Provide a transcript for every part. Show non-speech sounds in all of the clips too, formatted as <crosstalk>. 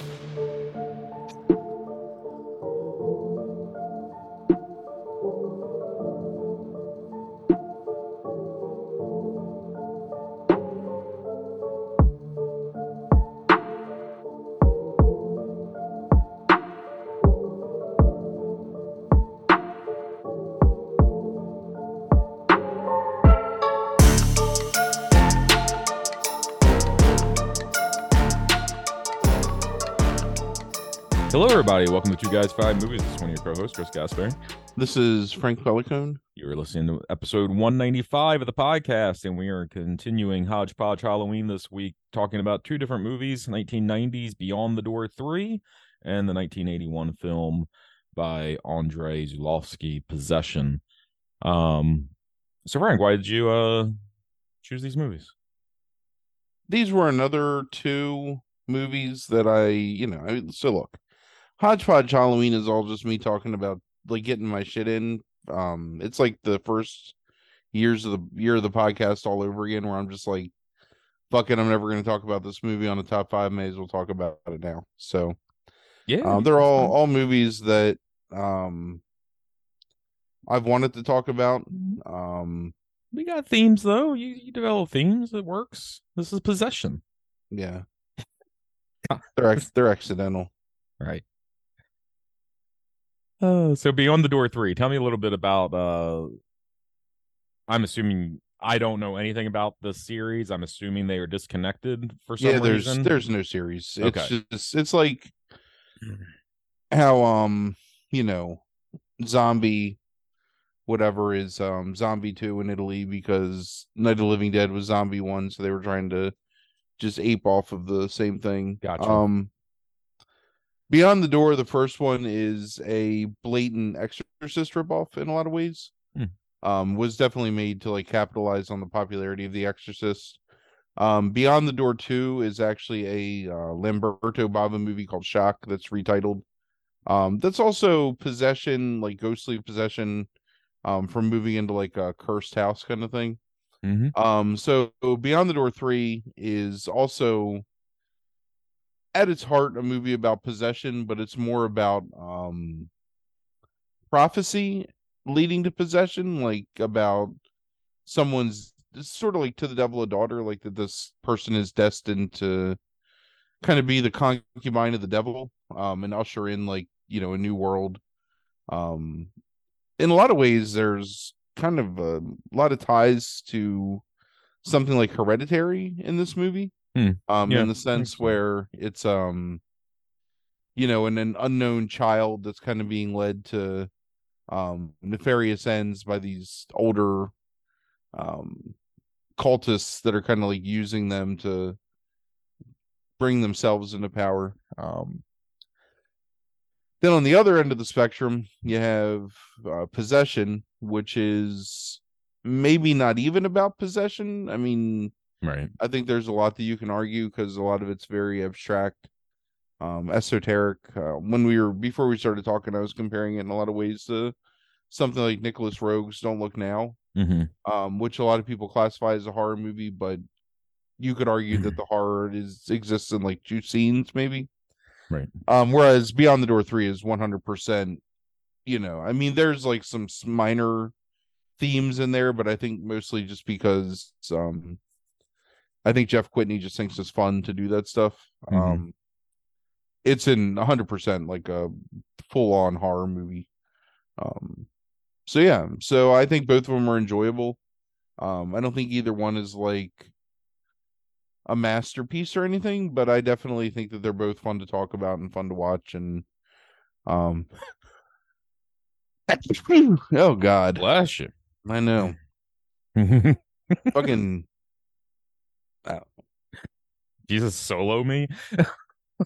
Hello, everybody. Welcome to Two Guys Five Movies. This is one of your co-hosts, Chris Gasper. This is Frank Pelicone. You're listening to episode 195 of the podcast, and we are continuing Hodgepodge Halloween this week, talking about two different movies: 1990s Beyond the Door Three, and the 1981 film by Andrei Zulawski, Possession. Um, so Frank, why did you uh choose these movies? These were another two movies that I, you know, I, so look, Hodgepodge Halloween is all just me talking about like getting my shit in. Um, it's like the first years of the year of the podcast all over again, where I'm just like, fuck it, I'm never going to talk about this movie on the top five. May as well talk about it now. So, Yeah, um, they're all all movies that um I've wanted to talk about. Um, We got themes though. You you develop themes. It works. This is Possession, yeah, <laughs> they're they're accidental. right? Uh, so Beyond the Door Three. Tell me a little bit about. uh I'm assuming I don't know anything about the series. I'm assuming they are disconnected for some reason. yeah there's reason. there's no series it's Okay. just it's like how um you know zombie whatever is um zombie 2 in italy because night of the living dead was zombie 1 so they were trying to just ape off of the same thing Gotcha. um beyond the door the first one is a blatant exorcist ripoff in a lot of ways Hmm. um was definitely made to like capitalize on the popularity of the exorcist um, Beyond the Door 2 is actually a uh, Lamberto Bava movie called Shock that's retitled. Um, that's also possession, like ghostly possession, um, from moving into like a cursed house kind of thing. Mhm. Um, so Beyond the Door 3 is also at its heart a movie about possession, but it's more about um prophecy leading to possession, like about someone's sort of like to the devil a daughter, like that this person is destined to kind of be the concubine of the devil, um, and usher in like, you know, a new world. Um in a lot of ways there's kind of a lot of ties to something like hereditary in this movie. Hmm. Um Yeah, in the sense where it's um you know, and an unknown child that's kind of being led to um nefarious ends by these older um cultists that are kind of like using them to bring themselves into power um. Then on the other end of the spectrum you have uh, possession which is maybe not even about possession. I mean Right. I think there's a lot that you can argue because a lot of it's very abstract, um, esoteric. Uh, when we were before we started talking, I was comparing it in a lot of ways to something like Nicolas Roeg's "Don't Look Now," hmm um, which a lot of people classify as a horror movie, but you could argue that the horror is exists in like two scenes, maybe. Right. Um, whereas Beyond the Door three is one hundred percent. You know, I mean, there's like some minor themes in there, but I think mostly just because um I think Jeff Kwitny just thinks it's fun to do that stuff. Mhm. Um it's in 100% like a full on horror movie. Um so yeah, so I think both of them are enjoyable. Um I don't think either one is like a masterpiece or anything, but I definitely think that they're both fun to talk about and fun to watch and um <laughs> oh god, Bless you. I know. <laughs> Fucking Jesus solo me.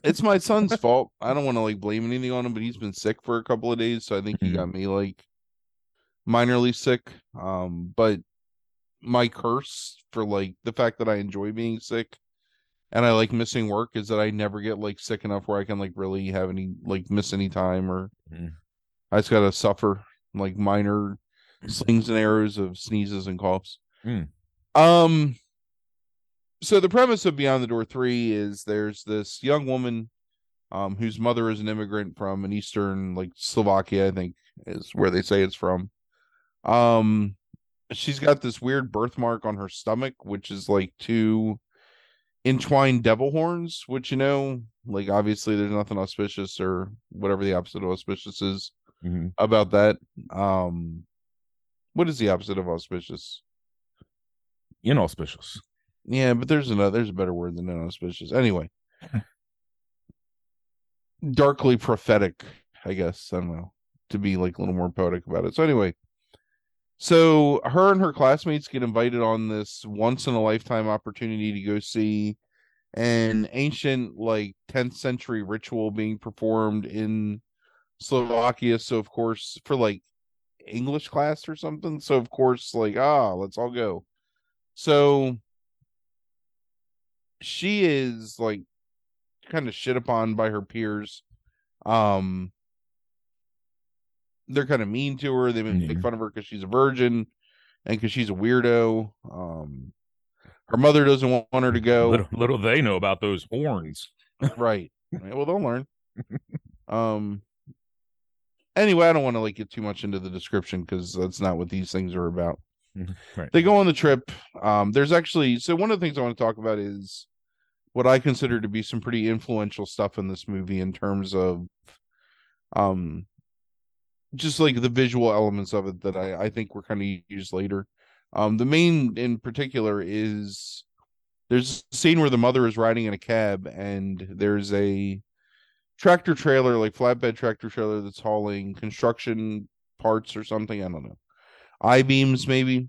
it's my son's <laughs> fault. I don't want to like blame anything on him, but he's been sick for a couple of days, so I think he Mhm. got me like minorly sick. Um, but my curse for like the fact that I enjoy being sick and I like missing work is that I never get like sick enough where I can like really have any like miss any time or Mhm. I just gotta suffer like minor slings and arrows of sneezes and coughs. Mm. Um so the premise of Beyond the Door 3 is there's this young woman um, whose mother is an immigrant from an eastern like Slovakia, I think is where they say it's from. Um, she's got this weird birthmark on her stomach, which is like two entwined devil horns, which you know, like obviously there's nothing auspicious or whatever the opposite of auspicious is Mhm. about that. Um, what is the opposite of auspicious? Inauspicious. Yeah, but there's another there's a better word than inauspicious. Anyway. <laughs> Darkly prophetic, I guess. I don't know. To be like a little more poetic about it. So anyway. So her and her classmates get invited on this once in a lifetime opportunity to go see an ancient like 10th century ritual being performed in Slovakia. So of course for like English class or something. So of course like ah, let's all go. So she is like kind of shit upon by her peers. Um they're kind of mean to her. They make fun of her because she's a virgin and because she's a weirdo. Um her mother doesn't want, her to go. Little, little they know about those horns. Right. <laughs> Right. Well, they'll learn. um. Anyway, I don't want to like get too much into the description because that's not what these things are about. Right. They go on the trip. Um. There's actually so one of the things I want to talk about is what I consider to be some pretty influential stuff in this movie in terms of, um, just like the visual elements of it that I I think were kind of used later. Um. The main in particular is there's a scene where the mother is riding in a cab and there's a tractor trailer like flatbed tractor trailer that's hauling construction parts or something i don't know i beams maybe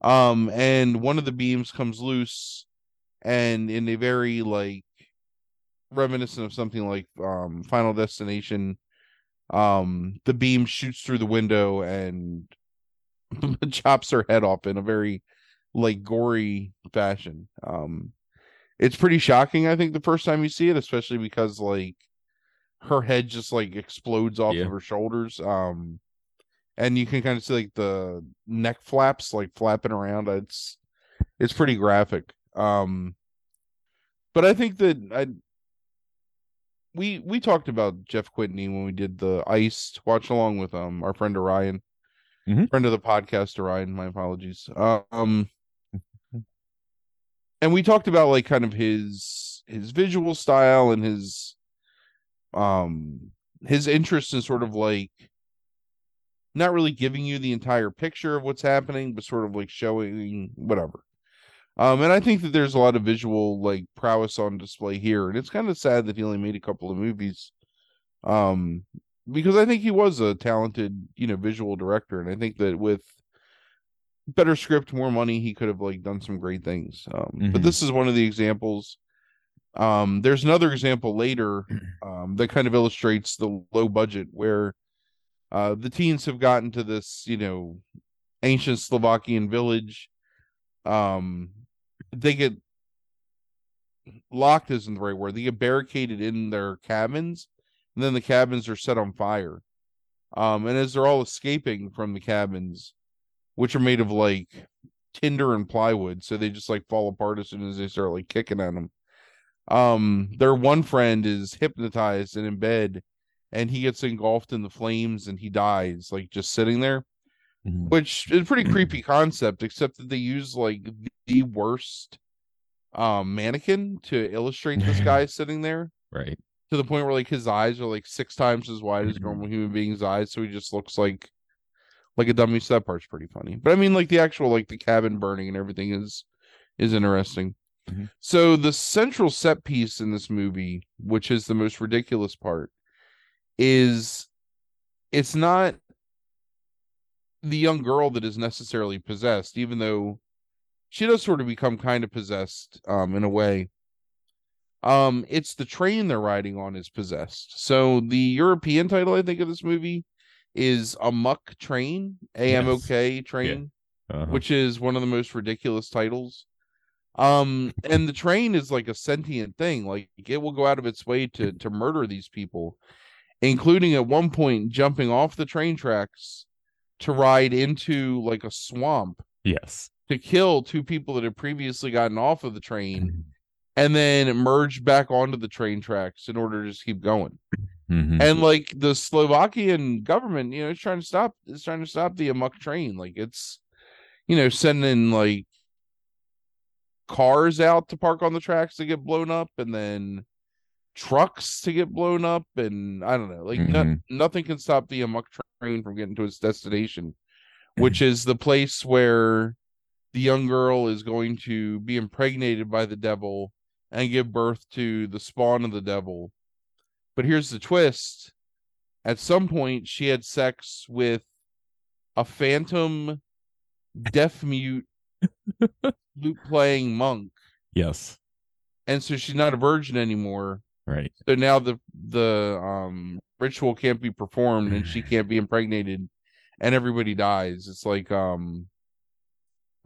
um and one of the beams comes loose and in a very like reminiscent of something like um final destination um the beam shoots through the window and <laughs> chops her head off in a very like gory fashion. Um it's pretty shocking, I think, the first time you see it, especially because like her head just like explodes off Yeah. of her shoulders. Um and you can kind of see like the neck flaps like flapping around. It's it's pretty graphic. Um but I think that I we we talked about Jeff Kwitny when we did the Iced watch along with um our friend Orion. Mhm. Friend of the podcast, Orion, my apologies. Um and we talked about like kind of his his visual style and his um his interest in sort of like not really giving you the entire picture of what's happening but sort of like showing whatever um and i think that there's a lot of visual like prowess on display here and it's kind of sad that he only made a couple of movies um because i think he was a talented you know visual director and i think that with better script, more money, he could have like done some great things. Um, But Mhm. this is one of the examples. Um, there's another example later <clears throat> um, that kind of illustrates the low budget where uh, the teens have gotten to this, you know, ancient Slovakian village. Um, they get locked isn't the right word. They get barricaded in their cabins, and then the cabins are set on fire. Um, and as they're all escaping from the cabins, which are made of like tinder and plywood, so they just like fall apart as soon as they start like kicking at them. Um, their one friend is hypnotized and in bed, and he gets engulfed in the flames and he dies, like just sitting there Mhm. which is a pretty <clears throat> creepy concept except that they use like the worst um mannequin to illustrate this <laughs> guy sitting there Right. to the point where like his eyes are like six times as wide as a Mhm. normal human being's eyes so he just looks like like a dummy so that part's pretty funny but i mean like the actual like the cabin burning and everything is is interesting Mhm. so the central set piece in this movie which is the most ridiculous part is it's not the young girl that is necessarily possessed, even though she does sort of become kind of possessed um in a way. Um it's the train they're riding on is possessed. So the European title I think of this movie is Amok train, A M O K train, Uh-huh. which is one of the most ridiculous titles. Um and the train is like a sentient thing, like it will go out of its way to to murder these people, including at one point jumping off the train tracks to ride into like a swamp yes. to kill two people that had previously gotten off of the train and then merge back onto the train tracks in order to just keep going. Mhm. And like the Slovakian government, you know, is trying to stop is trying to stop the amok train. Like it's you know, sending like cars out to park on the tracks to get blown up and then trucks to get blown up and I don't know, like no- Mhm. nothing can stop the amok train from getting to its destination, which is the place where the young girl is going to be impregnated by the devil and give birth to the spawn of the devil. But here's the twist. At some point she had sex with a phantom deaf mute <laughs> flute playing monk yes. and so she's not a virgin anymore Right. so now the the um ritual can't be performed and she <sighs> can't be impregnated and everybody dies. It's like um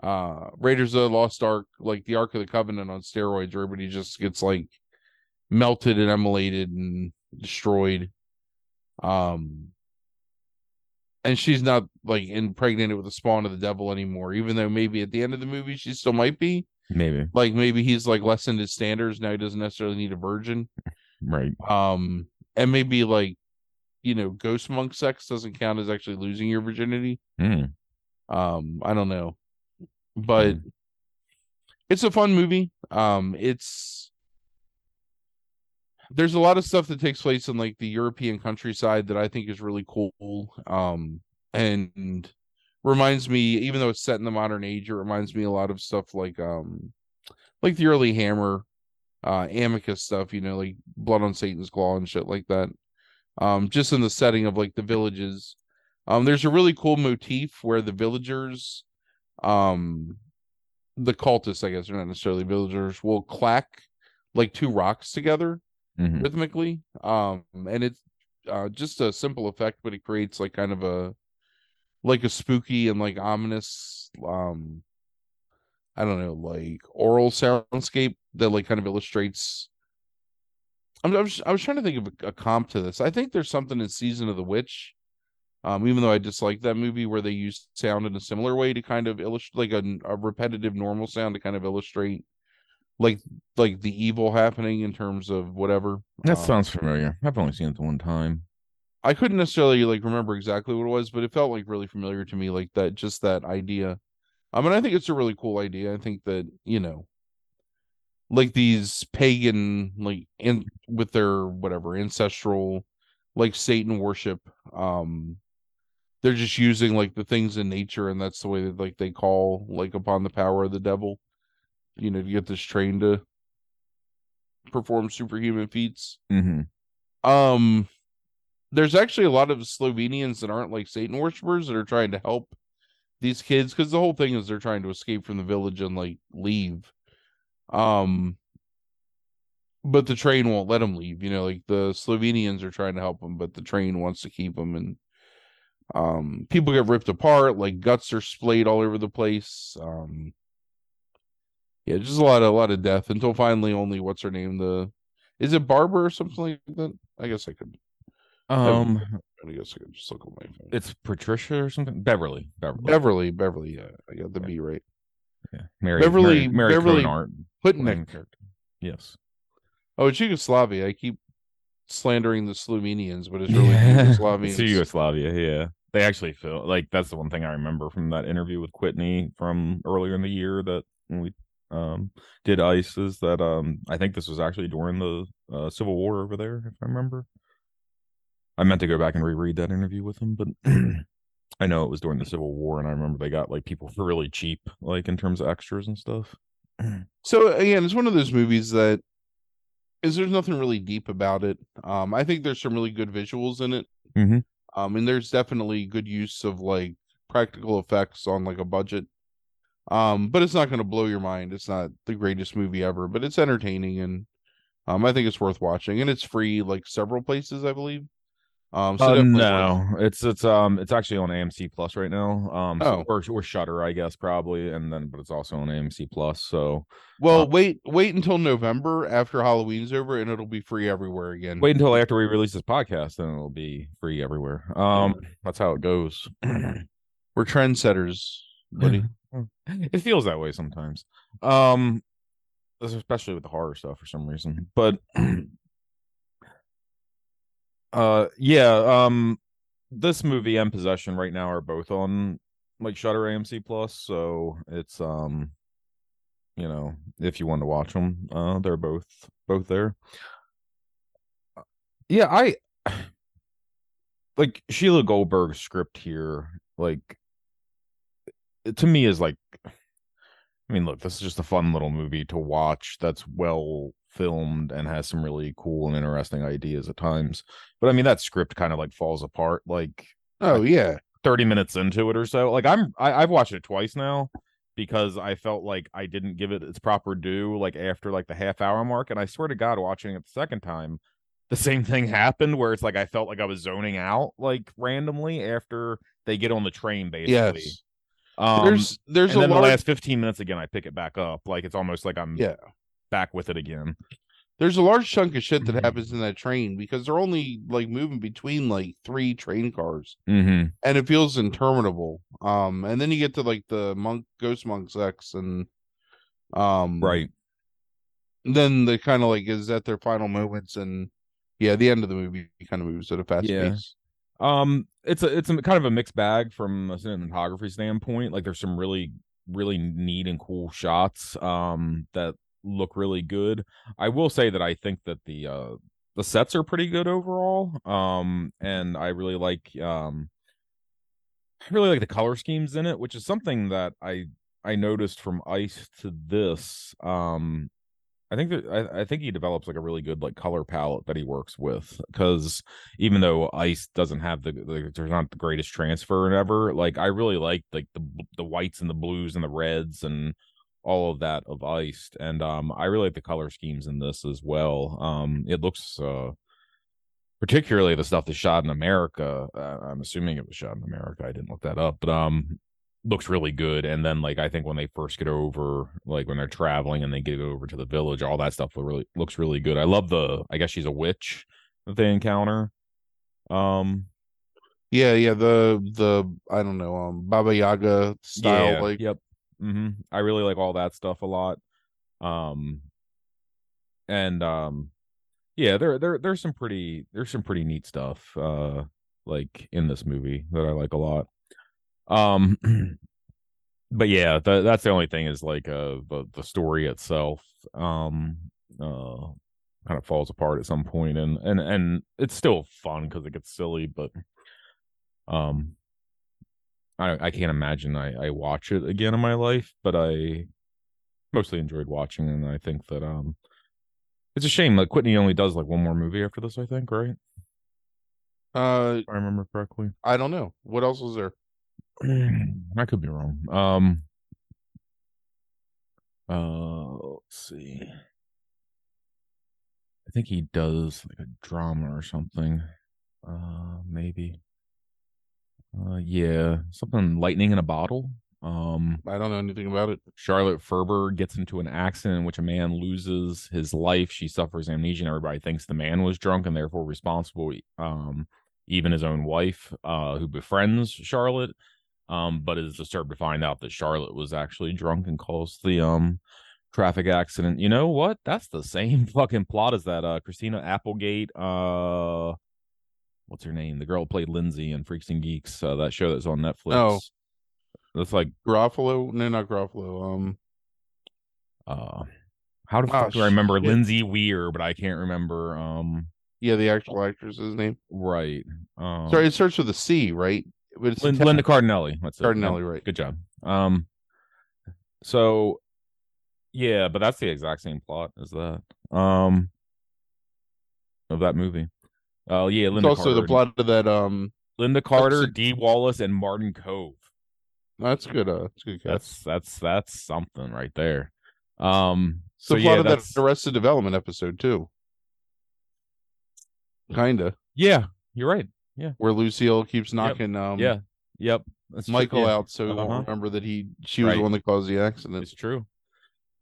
uh raiders of the lost ark like the ark of the covenant on steroids where everybody just gets like melted and immolated and destroyed. Um and she's not like impregnated with the spawn of the devil anymore even though maybe at the end of the movie she still might be Maybe. like maybe he's like lessened his standards now he doesn't necessarily need a virgin <laughs> Right. um and maybe like you know ghost monk sex doesn't count as actually losing your virginity Mm. um i don't know but Mm. it's a fun movie um it's there's a lot of stuff that takes place in like the european countryside that i think is really cool um and reminds me even though it's set in the modern age it reminds me a lot of stuff like um like the early hammer uh amicus stuff you know like blood on satan's claw and shit like that. Um just in the setting of like the villages. Um there's a really cool motif where the villagers um the cultists i guess they're not necessarily villagers will clack like two rocks together Mhm. rhythmically. Um and it's uh just a simple effect but it creates like kind of a like a spooky and like ominous um i don't know like aural soundscape that like kind of illustrates I'm, I was I was trying to think of a, a comp to this. I think there's something in Season of the Witch, um, even though I dislike that movie, where they use sound in a similar way to kind of illustrate like a, a repetitive normal sound to kind of illustrate like like the evil happening in terms of whatever. That Um, sounds familiar. I've only seen it the one time. I couldn't necessarily like remember exactly what it was, but it felt like really familiar to me, like that just that idea. I mean, I think it's a really cool idea. I think that, you know, like these pagan, like in with their whatever ancestral like Satan worship, um, they're just using like the things in nature, and that's the way that like they call like upon the power of the devil, you know, to get this train to perform superhuman feats hmm um there's actually a lot of Slovenians that aren't like Satan worshippers that are trying to help these kids because the whole thing is they're trying to escape from the village and like leave. Um, but the train won't let them leave. You know, like the Slovenians are trying to help them, but the train wants to keep them. And um, people get ripped apart, like guts are splayed all over the place. Um, yeah, just a lot of a lot of death until finally only what's her name the is it Barbara or something like that? I guess I could. Um, I guess I could just look at my phone. it's Patricia or something. Beverly. Beverly. Beverly, Beverly. Yeah, I got the Yeah. B right. Yeah. Mary. Beverly- Mary, Mary Beverly Putnik. Yes. Oh, it's Yugoslavia. I keep slandering the Slovenians, but it's really <laughs> It's Yugoslavians. Yugoslavia. Yeah. They actually feel like that's the one thing I remember from that interview with Kwitny from earlier in the year that we um did Iced is that um I think this was actually during the uh, Civil War over there, if I remember. I meant to go back and reread that interview with him, but <clears throat> I know it was during the Civil War, and I remember they got like people for really cheap, like in terms of extras and stuff. <clears throat> So again, it's one of those movies that is there's nothing really deep about it. Um, I think there's some really good visuals in it. Mm-hmm. Um, and there's definitely good use of like practical effects on like a budget. Um, but it's not going to blow your mind. It's not the greatest movie ever, but it's entertaining and um, I think it's worth watching. And it's free like several places, I believe. Um, so Uh, worth- no, it's it's um it's actually on AMC Plus right now. Um, so, Oh. or or Shudder, I guess probably, and then but it's also on AMC Plus. So Well, Uh, wait, wait until November after Halloween's over, and it'll be free everywhere again. wait until after we release this podcast, then it'll be free everywhere. Um, that's how it goes. <clears throat> we're trendsetters, buddy. <laughs> it feels that way sometimes. Um, especially with the horror stuff for some reason. But <clears throat> uh yeah, um this movie and Possession right now are both on like Shudder AMC Plus, so it's um you know, if you want to watch them, uh they're both both there. Yeah, I <sighs> like Sheila Goldberg's script here like to me is like I mean, look, this is just a fun little movie to watch that's well filmed and has some really cool and interesting ideas at times. But I mean, that script kind of like falls apart like Oh like, yeah. 30 minutes into it or so. Like I'm I, I've watched it twice now because I felt like I didn't give it its proper due like after like the half hour mark. And I swear to God, watching it the second time, the <laughs> same thing happened where it's like I felt like I was zoning out like randomly after they get on the train basically. Yes. Um, there's there's and a then large the last 15 minutes again, I pick it back up. Like it's almost like I'm yeah. Back with it again. There's a large chunk of shit that Mhm. happens in that train because they're only like moving between like three train cars Mm-hmm. and it feels interminable. Um and then you get to like the monk ghost monk sex and um Right. then the kind of like is at their final moments and yeah, the end of the movie kind of moves at a fast Yeah. pace. Um, it's a it's a kind of a mixed bag from a cinematography standpoint. Like there's some really really neat and cool shots um that look really good. I will say that I think that the uh the sets are pretty good overall. Um and I really like um I really like the color schemes in it, which is something that I I noticed from Iced to this. Um I think that I, I think he develops like a really good like color palette that he works with because even though Iced doesn't have the, the there's not the greatest transfer ever, like I really like like the the whites and the blues and the reds and all of that of Iced, and um I really like the color schemes in this as well. Um, it looks uh particularly the stuff that's shot in America. Uh, I'm assuming it was shot in America. I didn't look that up, but um looks really good and then like i think when they first get over like when they're traveling and they get over to the village all that stuff really looks really good i love the i guess she's a witch that they encounter um Yeah, yeah, the the I don't know, um Baba Yaga style yeah, like yep hmm i really like all that stuff a lot. Um and um yeah there there there's some pretty there's some pretty neat stuff uh like in this movie that i like a lot. Um <clears throat> but yeah tha- that's the only thing is like uh the the story itself um uh kind of falls apart at some point and and and it's still fun because it gets silly but um i i can't imagine i i watch it again in my life but i mostly enjoyed watching and i think that um it's a shame like Kwitny only does like one more movie after this i think right uh if i remember correctly I don't know. What else was there? <clears throat> I could be wrong. Um uh let's see. I think he does like a drama or something. Uh maybe. Uh yeah, something lightning in a bottle. Um I don't know anything about it. Charlotte Ferber gets into an accident in which a man loses his life. She suffers amnesia, and everybody thinks the man was drunk and therefore responsible. Um, even his own wife, uh, who befriends Charlotte, um, but is disturbed to find out that Charlotte was actually drunk and caused the um traffic accident. You know what? That's the same <laughs> fucking plot as that uh Christina Applegate. Uh, what's her name? The girl played Lindsay in Freaks and Geeks. Uh, that show that's on Netflix. Oh. That's like Garofalo? No, not Garofalo. Um uh how the Oh, fuck do I remember shit. Lindsay Weir, but I can't remember um yeah, the actual actress's name. right. Um Sorry, it starts with a C, right? But it's Lin-. Linda Cardellini. That's. Cardellini, Yep. right. Good job. Um so yeah, but that's the exact same plot as that. Um of that movie. Oh yeah, It's Linda also Carter. the plot of that um Lynda Carter, Dee Wallace, and Martin Kove. that's good uh that's good. That's that's that's something right there. Um It's so the plot yeah, of that's that Arrested Development episode too. Kinda. yeah, you're right. Yeah, where Lucille keeps knocking um yeah. Yep. That's true. Michael Yeah. out so Uh-huh. remember that he she was Right. the one that caused the accident. It's true.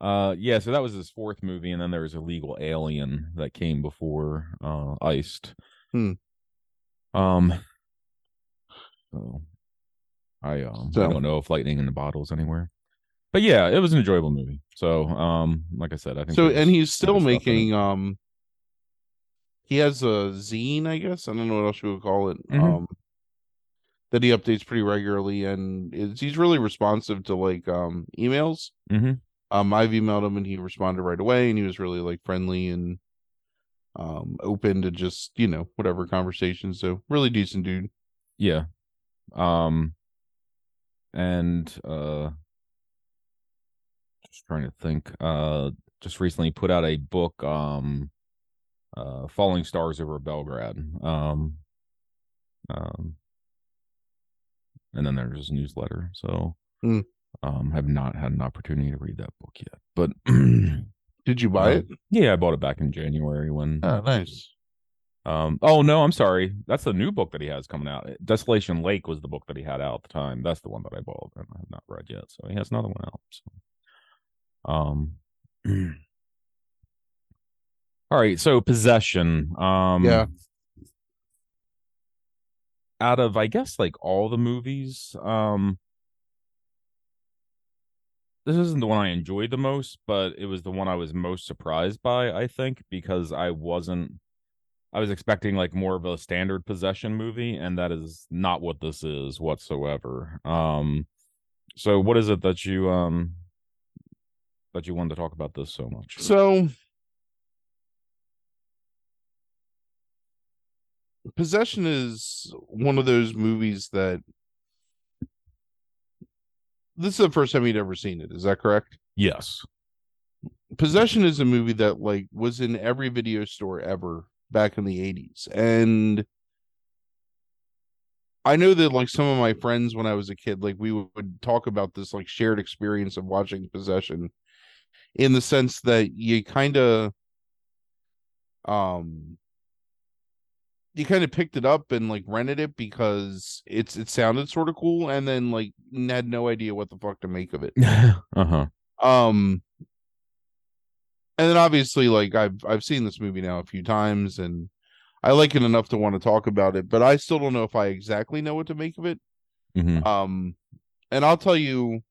Uh yeah, so that was his fourth movie, and then there was Illegal Alien that came before uh Iced. Hmm. Um so I um I don't know if lightning in the bottle is anywhere. but yeah, it was an enjoyable movie. So, um, like I said, I think So and he's still other stuff in it. making um he has a zine, I guess. I don't know what else you would call it. Mhm. Um that he updates pretty regularly and he's really responsive to like um emails. Mhm. Um I've emailed him and he responded right away and he was really like friendly and um open to just, you know, whatever conversation. So really decent dude. Yeah. Um and uh just trying to think. Uh just recently put out a book, um uh Falling Stars over Belgrade. Um um and then there's his newsletter. So Hmm. Um have not had an opportunity to read that book yet. But <clears throat> Did you buy Uh, it? yeah, I bought it back in January when Oh, nice. Um. Oh no, I'm sorry. That's the new book that he has coming out. Desolation Lake was the book that he had out at the time. That's the one that I bought and I have not read yet. So he has another one out. So. Um. <clears throat> all right. So possession. Um. Yeah. Out of I guess like all the movies, um. This isn't the one I enjoyed the most, but it was the one I was most surprised by. I think because I wasn't I was expecting like more of a standard possession movie, and that is not what this is whatsoever. Um, so what is it that you um that you wanted to talk about this so much? So Possession is one of those movies that this is the first time you'd ever seen it. Is that correct? Yes. Possession is a movie that like was in every video store ever back in the 80s. And I know that like some of my friends when I was a kid, like we would talk about this like shared experience of watching Possession in the sense that you kind of um you kind of picked it up and like rented it because it's it sounded sort of cool and then like had no idea what the fuck to make of it. <laughs> uh-huh. Um and then obviously like I've I've seen this movie now a few times and I like it enough to want to talk about it, but I still don't know if I exactly know what to make of it. hmm Um and I'll tell you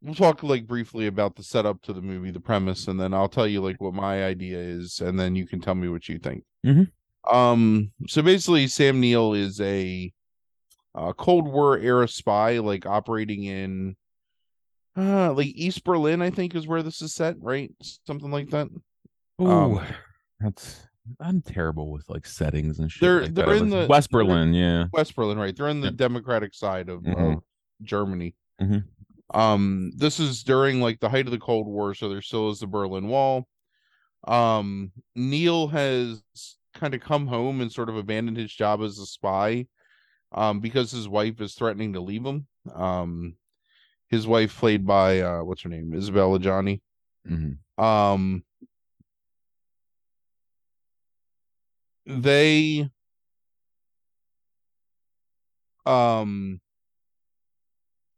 we'll talk like briefly about the setup to the movie, the premise, and then I'll tell you like what my idea is, and then you can tell me what you think. Mhm. Um so basically Sam Neill is a uh, Cold War era spy, like operating in uh like East Berlin, I think is where this is set, right? Something like that. Oh, Um, that's I'm terrible with like settings and shit. They're- like they're that. in the- West Berlin, yeah. West Berlin, right? They're in the Yep. democratic side of, Mhm. of Germany. Mhm. Um, this is during like the height of the Cold War, so there still is the Berlin Wall. Um, Neill has kind of come home and sort of abandoned his job as a spy, um, because his wife is threatening to leave him. Um, his wife, played by uh, what's her name, Isabelle Adjani. Mhm. Um, they um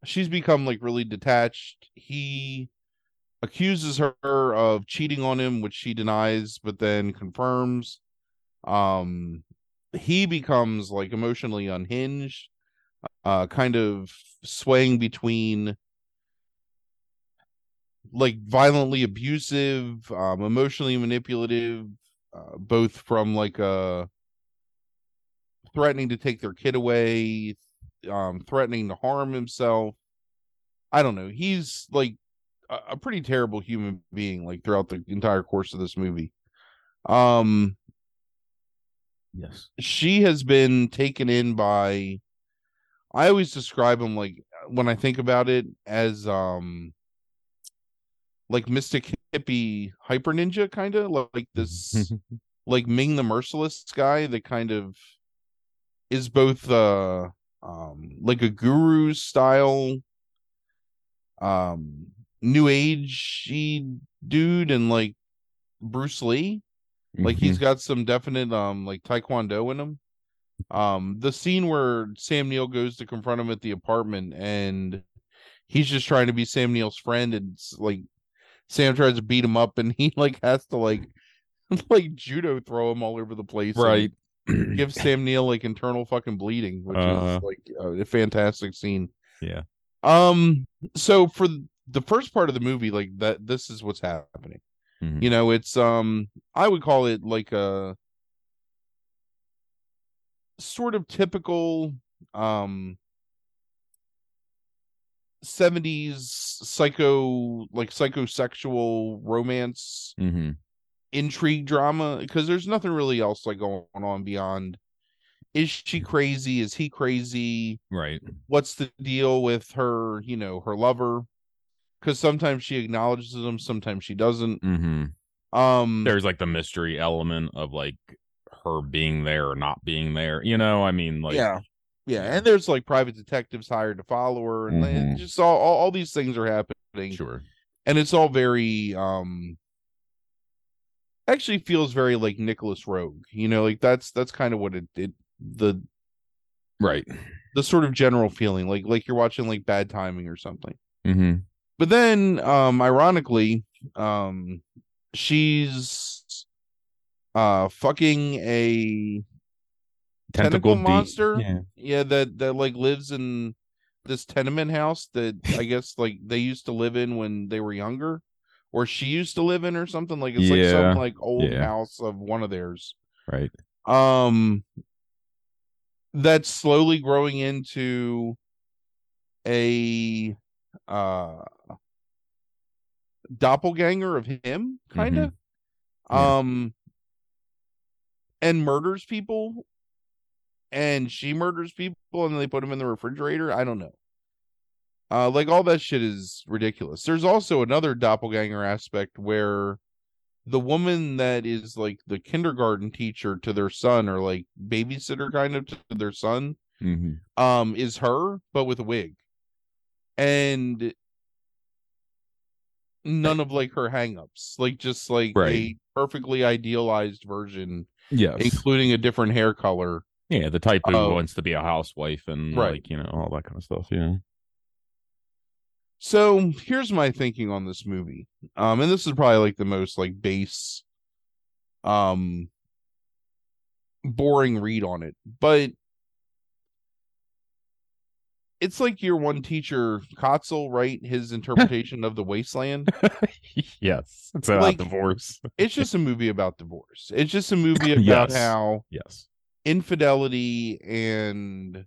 she's become like really detached he accuses her of cheating on him which she denies but then confirms um he becomes like emotionally unhinged uh kind of swaying between like violently abusive um emotionally manipulative uh, both from like uh threatening to take their kid away um threatening to harm himself. I don't know. He's like a, a pretty terrible human being like throughout the entire course of this movie. Um Yes. she has been taken in by i always describe him like when i think about it as um like mystic hippie hyper ninja kind of like this <laughs> like ming the merciless guy that kind of is both uh um like a guru style um new age dude and like bruce lee like he's got some definite um like taekwondo in him um the scene where sam neill goes to confront him at the apartment and he's just trying to be sam neill's friend and like sam tries to beat him up and he like has to like <laughs> like judo throw him all over the place right. <clears throat> give sam neill like internal fucking bleeding which Uh-huh. is like a fantastic scene Yeah. Um, so for the first part of the movie, like that, this is what's happening. Mhm. You know, it's um, I would call it like a sort of typical um 70s psycho like psychosexual romance mm-hmm. intrigue drama because there's nothing really else like going on beyond is she crazy is he crazy Right. what's the deal with her you know her lover because sometimes she acknowledges him sometimes she doesn't hmm um There's like the mystery element of like her being there or not being there. You know, I mean, like, yeah yeah and there's like private detectives hired to follow her and Mhm. just all, all all these things are happening sure. and it's all very um actually feels very like Nicolas Roeg you know like that's that's kind of what it, it the Right. the sort of general feeling like like you're watching like bad timing or something hmm but then um ironically um she's uh fucking a tentacle, de- monster Yeah. yeah that that like lives in this tenement house that i guess like they used to live in when they were younger or she used to live in or something like it's like some like old Yeah. house of one of theirs Right. um that's slowly growing into a uh doppelganger of him kind of? Yeah. um and murders people? And she murders people and they put them in the refrigerator? I don't know. Uh like all that shit is ridiculous. There's also another doppelganger aspect where the woman that is like the kindergarten teacher to their son or like babysitter kind of to their son hmm um is her but with a wig and none of like her hangups like just like Right. a perfectly idealized version Yes. including a different hair color yeah. The type who Oh. wants to be a housewife and Right. like, you know, all that kind of stuff. Yeah. so here's my thinking on this movie um and this is probably like the most like base um boring read on it but it's like your one teacher Kotzel, right? His interpretation of the wasteland. <laughs> yes. It's about Like- divorce. It's just a movie about divorce. It's just a movie <laughs> about Yes. how Yes. infidelity and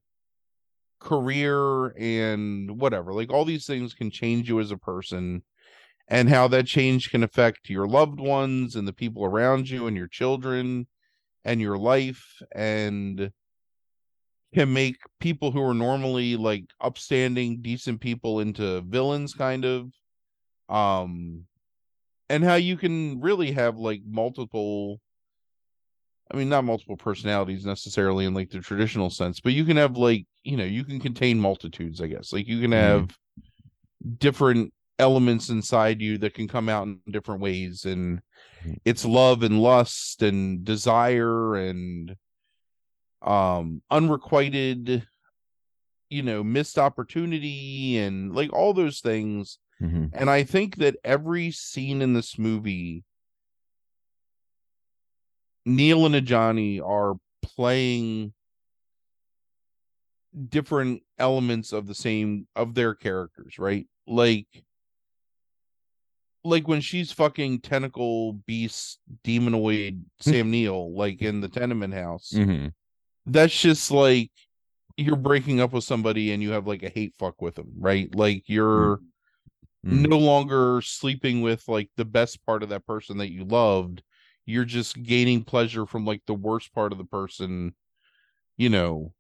career and whatever, like all these things can change you as a person and how that change can affect your loved ones and the people around you and your children and your life and can make people who are normally like upstanding decent people into villains kind of um and how you can really have like multiple I mean, not multiple personalities necessarily in like the traditional sense, but you can have like, you know, you can contain multitudes, I guess. Like you can Mhm. have different elements inside you that can come out in different ways. And Mhm. it's love and lust and desire and um unrequited, you know, missed opportunity and like all those things. hmm And I think that every scene in this movie Neill and Adjani are playing different elements of the same of their characters, right? Like like when she's fucking tentacle beast demonoid Sam Neill, like in the tenement house, hmm that's just like you're breaking up with somebody and you have like a hate fuck with them, right? Like you're Mhm. no longer sleeping with like the best part of that person that you loved you're just gaining pleasure from like the worst part of the person you know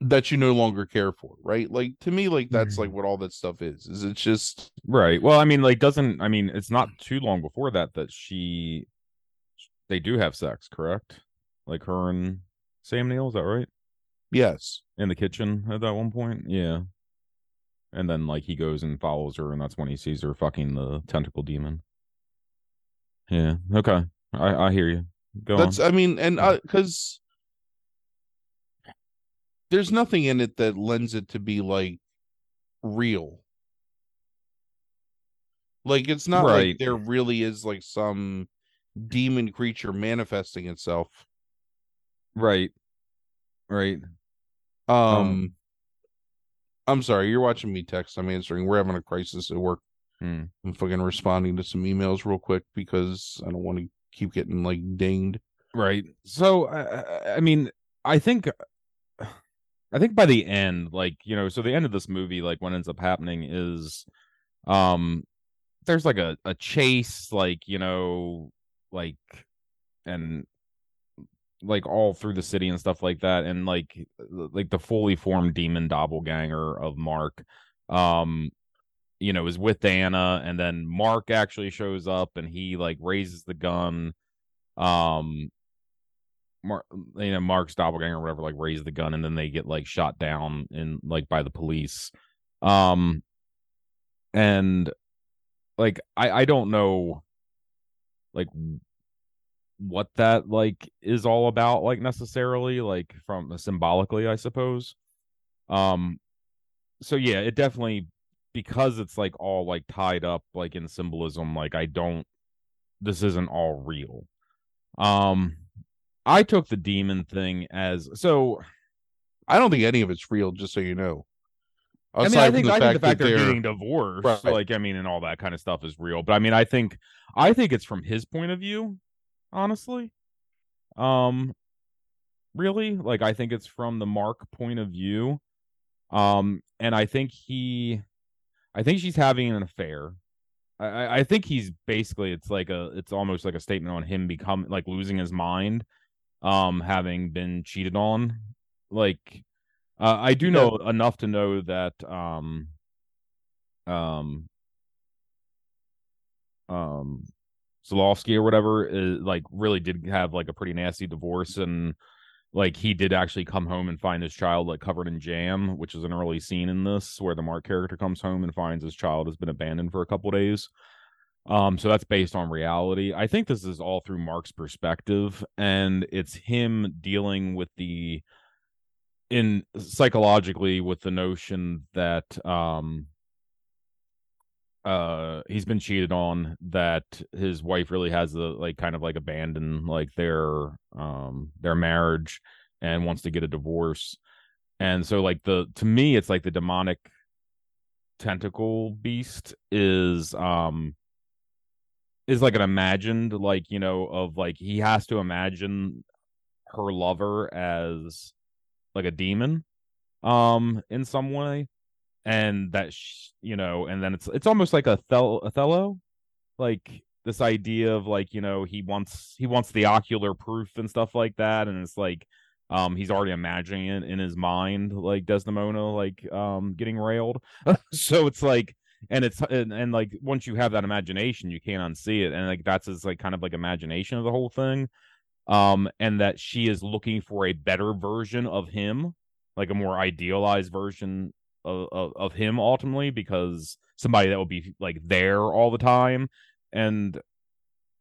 that you no longer care for right like to me like that's like what all that stuff is is it's just Right. Well, I mean, like, doesn't I mean, it's not too long before that that she, they do have sex, correct? Like her and Sam Neill, is that right? yes In the kitchen at that one point, yeah. And then like he goes and follows her, and that's when he sees her fucking the tentacle demon. Yeah. Okay. I I hear you. Go that's on. i mean and because there's nothing in it that lends it to be like real like it's not Right. like there really is like some demon creature manifesting itself Right. Right. um, Um, I'm sorry, you're watching me text. I'm answering. We're having a crisis at work. Hmm. I'm fucking responding to some emails real quick because I don't want to keep getting like dinged. Right. So I, I mean, I think I think by the end, like, you know, so the end of this movie, like what ends up happening is um there's like a, a chase, like, you know, like and like all through the city and stuff like that, and like like the fully formed demon doppelganger of Mark um you know is with Diana and then Mark actually shows up and he like raises the gun um Mark, you know, Mark's doppelganger or whatever, like raise the gun and then they get like shot down in like by the police. Um, and like I I don't know, like what that like is all about, like necessarily, like from symbolically, I suppose. Um, so yeah, it definitely because it's like all like tied up like in symbolism. Like I don't, this isn't all real. Um I took the demon thing as so. I don't think any of it's real. Just so you know. I mean, I think, I think the fact they're, they're getting divorced, right. like I mean, and all that kind of stuff is real. But I mean, I think, I think it's from his point of view, honestly. Um, really, like I think it's from the Mark point of view. Um, and I think he, I think she's having an affair. I, I think he's basically it's like a it's almost like a statement on him become like losing his mind um having been cheated on like uh, i do know yeah. enough to know that um um um Zulawski or whatever is like really did have like a pretty nasty divorce and like he did actually come home and find his child like covered in jam which is an early scene in this where the mark character comes home and finds his child has been abandoned for a couple days um, so that's based on reality. I think this is all through Mark's perspective, and it's him dealing with the in psychologically with the notion that um uh he's been cheated on that his wife really has the like kind of like abandoned like their um their marriage and wants to get a divorce. And so like the to me it's like the demonic tentacle beast is um is like an imagined like you know of like he has to imagine her lover as like a demon um in some way and that you know and then it's it's almost like a Thel- othello like this idea of like you know he wants he wants the ocular proof and stuff like that and it's like um he's already imagining it in his mind like desdemona like um getting railed. <laughs> So it's like and it's and, and like once you have that imagination you can't unsee it and like that's his like kind of like imagination of the whole thing. Um and that she is looking for a better version of him like a more idealized version of, of, him ultimately because somebody that will be like there all the time and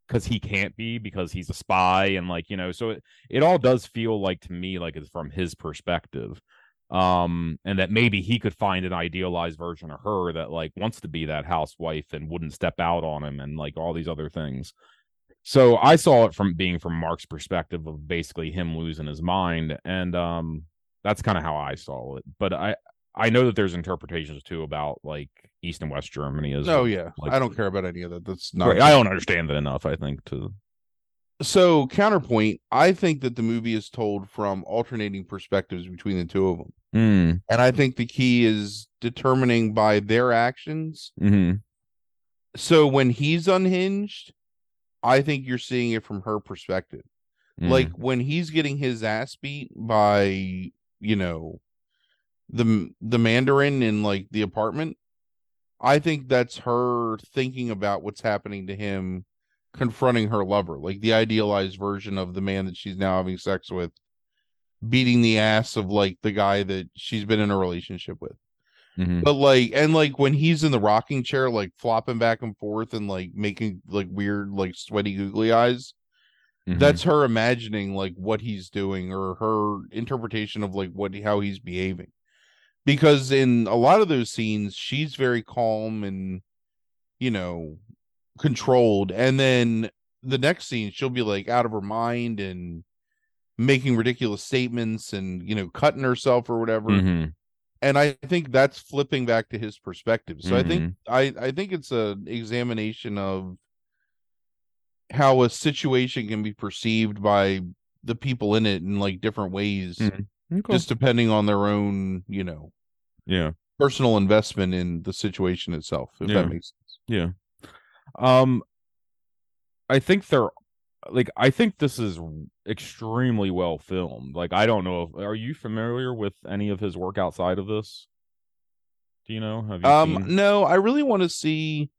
because he can't be because he's a spy and like you know so it, it all does feel like to me like it's from his perspective um and that maybe he could find an idealized version of her that like wants to be that housewife and wouldn't step out on him and like all these other things. So i saw it from being from mark's perspective of basically him losing his mind and um that's kind of how i saw it but i i know that there's interpretations too about like east and west germany as oh yeah like, i don't care about any of that that's not right, i don't understand that enough i think to so counterpoint i think that the movie is told from alternating perspectives between the two of them mm. and i think the key is determining by their actions mm-hmm. so when he's unhinged i think you're seeing it from her perspective mm. like when he's getting his ass beat by you know the the mandarin in like the apartment i think that's her thinking about what's happening to him confronting her lover, like the idealized version of the man that she's now having sex with, beating the ass of like the guy that she's been in a relationship with. Mm-hmm. But like, and like when he's in the rocking chair, like flopping back and forth and like making like weird, like sweaty, googly eyes, mm-hmm. that's her imagining like what he's doing or her interpretation of like what how he's behaving. Because in a lot of those scenes, she's very calm and you know controlled and then the next scene she'll be like out of her mind and making ridiculous statements and you know cutting herself or whatever mm-hmm. and I think that's flipping back to his perspective. So I think Mm-hmm. I I think it's an examination of how a situation can be perceived by the people in it in like different ways, Mhm. Okay. just depending on their own, you know, yeah. personal investment in the situation itself. If Yeah. that makes sense. Yeah. Um I think they're like I think this is extremely well filmed. Like I don't know if are you familiar with any of his work outside of this? Do you know? Have you Um, seen no, I really want to see.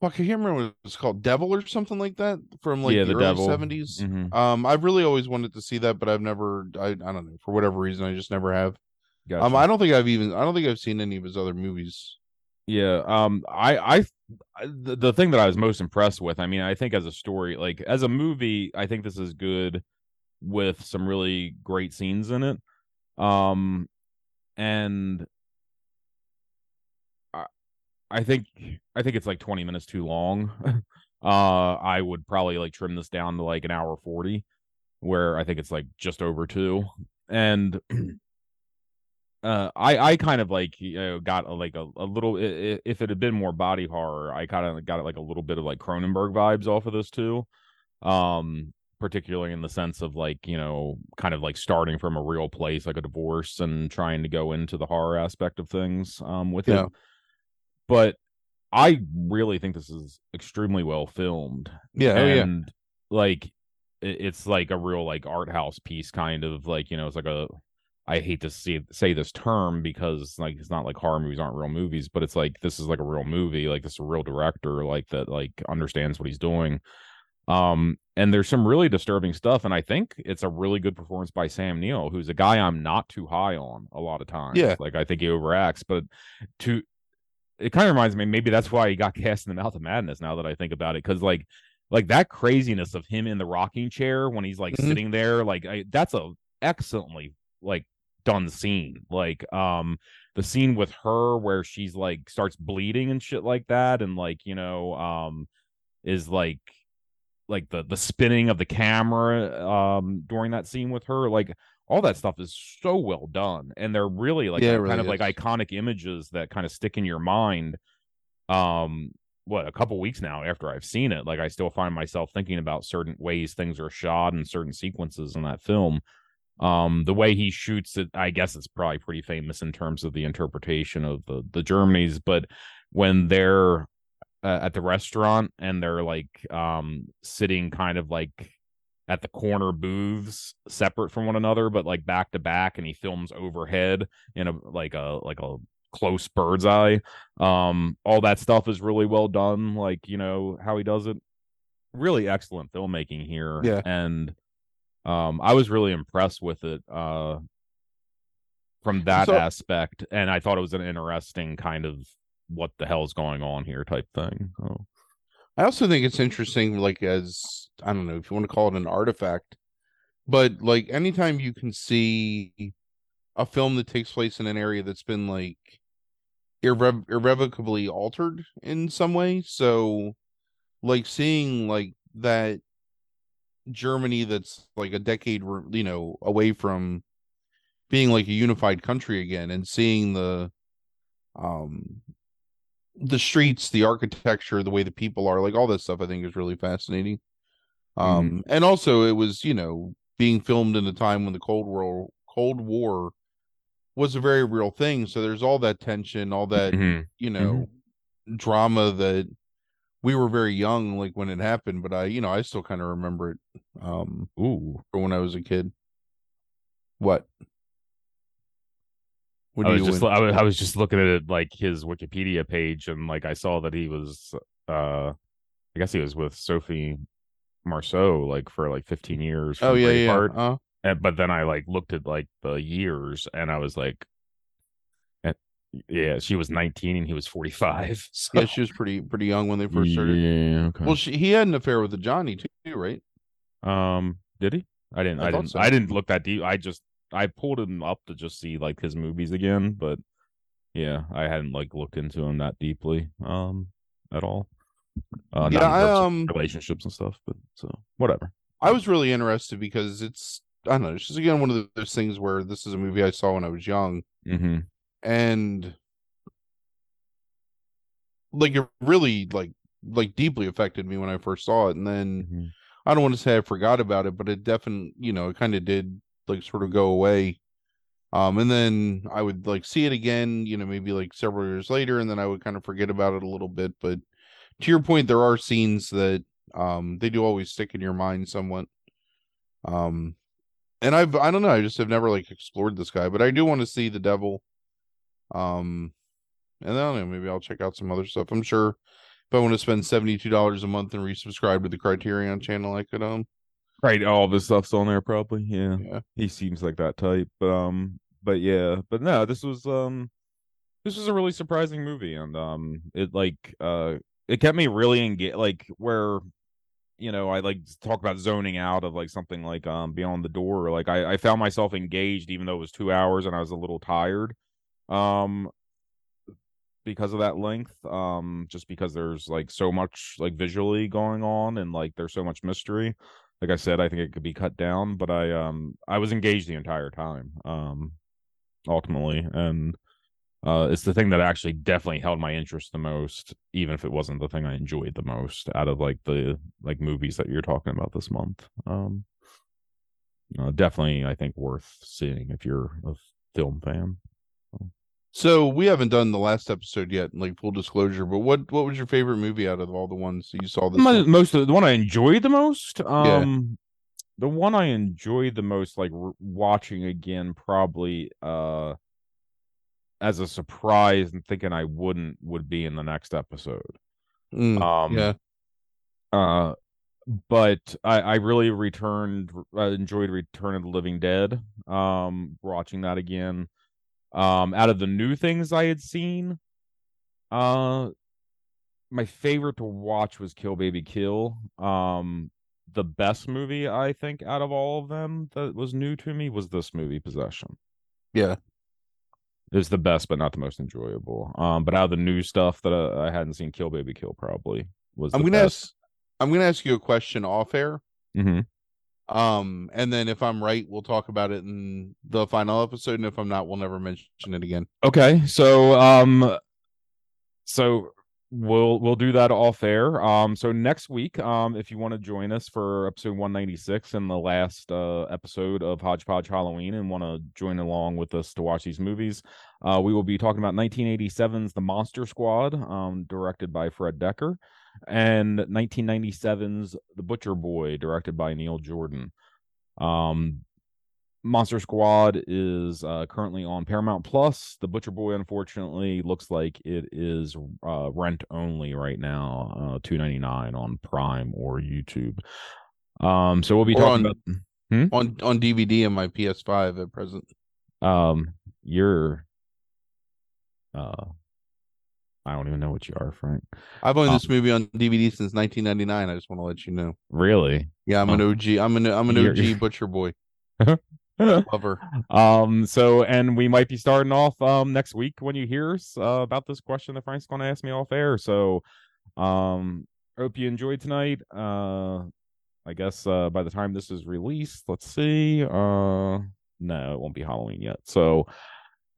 Fuck, I can't remember what it's called, Devil or something like that from like Yeah, the, The early Devil. 70s. Mhm. Um, I've really always wanted to see that, but I've never. I I don't know for whatever reason, I just never have. Gotcha. Um, I don't think I've even. I don't think I've seen any of his other movies. Yeah, um, I, I, I- the, the thing that I was most impressed with, I mean, I think as a story, like as a movie, I think this is good with some really great scenes in it. Um, and I, I think, I think it's like 20 minutes too long. <laughs> uh, I would probably like trim this down to like an hour 40, where I think it's like just over two. And <clears throat> uh i i kind of like you know got a, like a, a little if it had been more body horror i kind of got like a little bit of like cronenberg vibes off of this too. Um particularly in the sense of like you know kind of like starting from a real place like a divorce and trying to go into the horror aspect of things um with Yeah. it but i really think this is extremely well filmed Yeah, oh yeah, and like it's like a real like art house piece kind of like you know it's like a i hate to see say this term because like it's not like horror movies aren't real movies but it's like this is like a real movie like this is a real director like that like understands what he's doing um and there's some really disturbing stuff and i think it's a really good performance by sam neill who's a guy i'm not too high on a lot of times Yeah. like i think he overacts but to it kind of reminds me maybe that's why he got <laughs> cast in the mouth of madness now that i think about it because like like that craziness of him in the rocking chair when he's like Mhm. sitting there like I, that's a excellently like done scene like um the scene with her where she's like starts bleeding and shit like that and like you know um is like like the the spinning of the camera um during that scene with her like all that stuff is so well done and they're really like Yeah, kind really of like iconic images that kind of stick in your mind um what a couple weeks now after I've seen it like I still find myself thinking about certain ways things are shot and certain sequences in that film um the way he shoots it I guess it's probably pretty famous in terms of the interpretation of the the Germany's but when they're uh, at the restaurant and they're like um sitting kind of like at the corner booths separate from one another but like back to back and he films overhead in a like a like a close bird's eye um all that stuff is really well done like you know how he does it really excellent filmmaking here Yeah. and um i was really impressed with it uh from that So- aspect and i thought it was an interesting kind of what the hell's going on here? type thing so. I also think it's interesting, like as I don't know if you want to call it an artifact, but like anytime you can see a film that takes place in an area that's been like irre- irrevocably altered in some way, so like seeing like that Germany that's like a decade, you know, away from being like a unified country again, and seeing the um the streets, the architecture, the way the people are, like all that stuff, I think is really fascinating. Um, and also it was, you know, being filmed in a time when the Cold War Cold War was a very real thing. So there's all that tension, all that, Mhm. you know, drama that we were very young, like when it happened, but I, you know, I still kind of remember it um ooh from when I was a kid. What? What I was you just? I was, I was just looking at it like his Wikipedia page and like I saw that he was uh I guess he was with Sophie Marceau like for like 15 years Oh yeah, yeah. Braveheart. Uh, And, but then I like looked at like the years and I was like yeah, she was 19 and he was 45. <laughs> So yeah, she was pretty pretty young when they first started. Yeah, okay. Well, she, he had an affair with the Johnny too, right? um did he? I didn't I I, didn't so. I didn't look that deep. I just I pulled him up to just see like his movies again, but yeah, I hadn't like looked into him that deeply um at all. Uh not Yeah, I, um, relationships and stuff, but so whatever. I was really interested because it's I don't know. It's just again one of those things where this is a movie I saw when I was young, Mm-hmm. And like it really like like deeply affected me when I first saw it, and then Mhm. I don't want to say I forgot about it, but it definitely you know it kind of did like sort of go away. Um, and then I would like see it again, you know, maybe like several years later, and then I would kind of forget about it a little bit. But to your point, there are scenes that um they do always stick in your mind somewhat. Um, and I've I don't know, I just have never like explored this guy, but I do want to see the devil. Um, and I don't know, maybe I'll check out some other stuff. I'm sure if I want to spend seventy two dollars a month and resubscribe to the Criterion channel, I could um Right, all this stuff's on there probably. Yeah. yeah. He seems like that type. But um but yeah, but no, this was um this was a really surprising movie and um it like uh it kept me really engaged like where you know, I like to talk about zoning out of like something like um Beyond the Door. Like I, I found myself engaged even though it was two hours and I was a little tired. Um because of that length. Um just because there's like so much like visually going on and like there's so much mystery. Like I said, I think it could be cut down, but I um I was engaged the entire time. Um ultimately. And uh, it's the thing that actually definitely held my interest the most, even if it wasn't the thing I enjoyed the most out of like the like movies that you're talking about this month. Um, uh, definitely, I think worth seeing if you're a film fan. So we haven't done the last episode yet, like full disclosure. But what what was your favorite movie out of all the ones that you saw this? My, most of the one I enjoyed the most. Um, the one I enjoyed the most, like r- watching again, probably uh, as a surprise and thinking I wouldn't, would be in the next episode. Mm, Um, yeah, Uh, but I, I really returned. I enjoyed Return of the Living Dead. Um, watching that again. Um, out of the new things I had seen, uh, my favorite to watch was Kill Baby Kill. Um, the best movie I think out of all of them that was new to me was this movie, Possession. yeah. It was the best, but not the most enjoyable. Um, but out of the new stuff that I, I hadn't seen, Kill Baby Kill probably was. I'm gonna best. ask. I'm gonna ask you a question off air. hmm Um, and then if I'm right, we'll talk about it in the final episode, and if I'm not, we'll never mention it again. Okay, so um, so we'll we'll do that off air. Um, so next week, um, if you want to join us for episode one ninety six and the last uh episode of Hodgepodge Halloween, and want to join along with us to watch these movies, uh, we will be talking about 1987's The Monster Squad, um, directed by Fred Dekker, and 1997's The Butcher Boy, directed by Neil Jordan. Um, Monster Squad is uh, currently on Paramount Plus. The Butcher Boy, unfortunately, looks like it is uh, rent only right now, uh, two ninety nine on Prime or YouTube. Um, so we'll be Or talking on- about On on DVD and my PS5 at present. um your uh I don't even know what you are, Frank. I've owned Um, this movie on DVD since 1999. I just want to let you know. Really? Yeah, I'm an Oh. OG. I'm an I'm an OG you're- butcher boy <laughs> lover. um so and we might be starting off um next week when you hear us uh, about this question that frank's going to ask me off air so um hope you enjoyed tonight uh i guess uh by the time this is released let's see uh no it won't be halloween yet so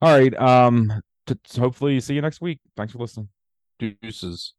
all right um t- hopefully see you next week thanks for listening Deuces.